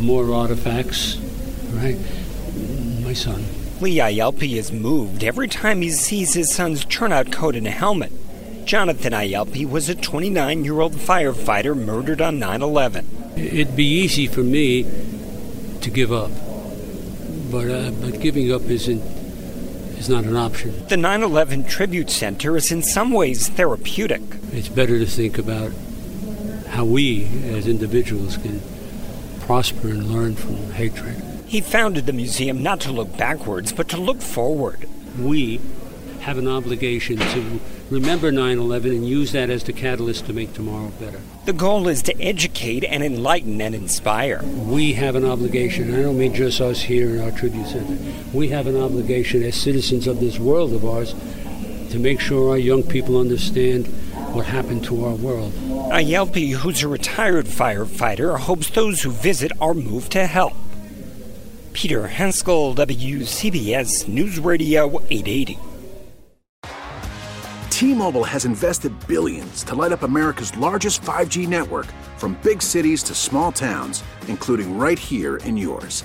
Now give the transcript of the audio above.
More artifacts, right? My son. Lee Ielpi is moved every time he sees his son's turnout coat and helmet. Jonathan Ielpi was a 29 year old firefighter murdered on 9 11. It'd be easy for me to give up, but, uh, but giving up isn't is not an option. The 9 11 Tribute Center is in some ways therapeutic. It's better to think about how we as individuals can prosper and learn from hatred. He founded the museum not to look backwards, but to look forward. We have an obligation to remember 9 11 and use that as the catalyst to make tomorrow better. The goal is to educate and enlighten and inspire. We have an obligation, I don't mean just us here in our tribute center, we have an obligation as citizens of this world of ours to make sure our young people understand what happened to our world. Ielpi, who's a retired firefighter, hopes those who visit are moved to help. Peter Haskell, WCBS News Radio 880. T-Mobile has invested billions to light up America's largest 5G network from big cities to small towns, including right here in yours.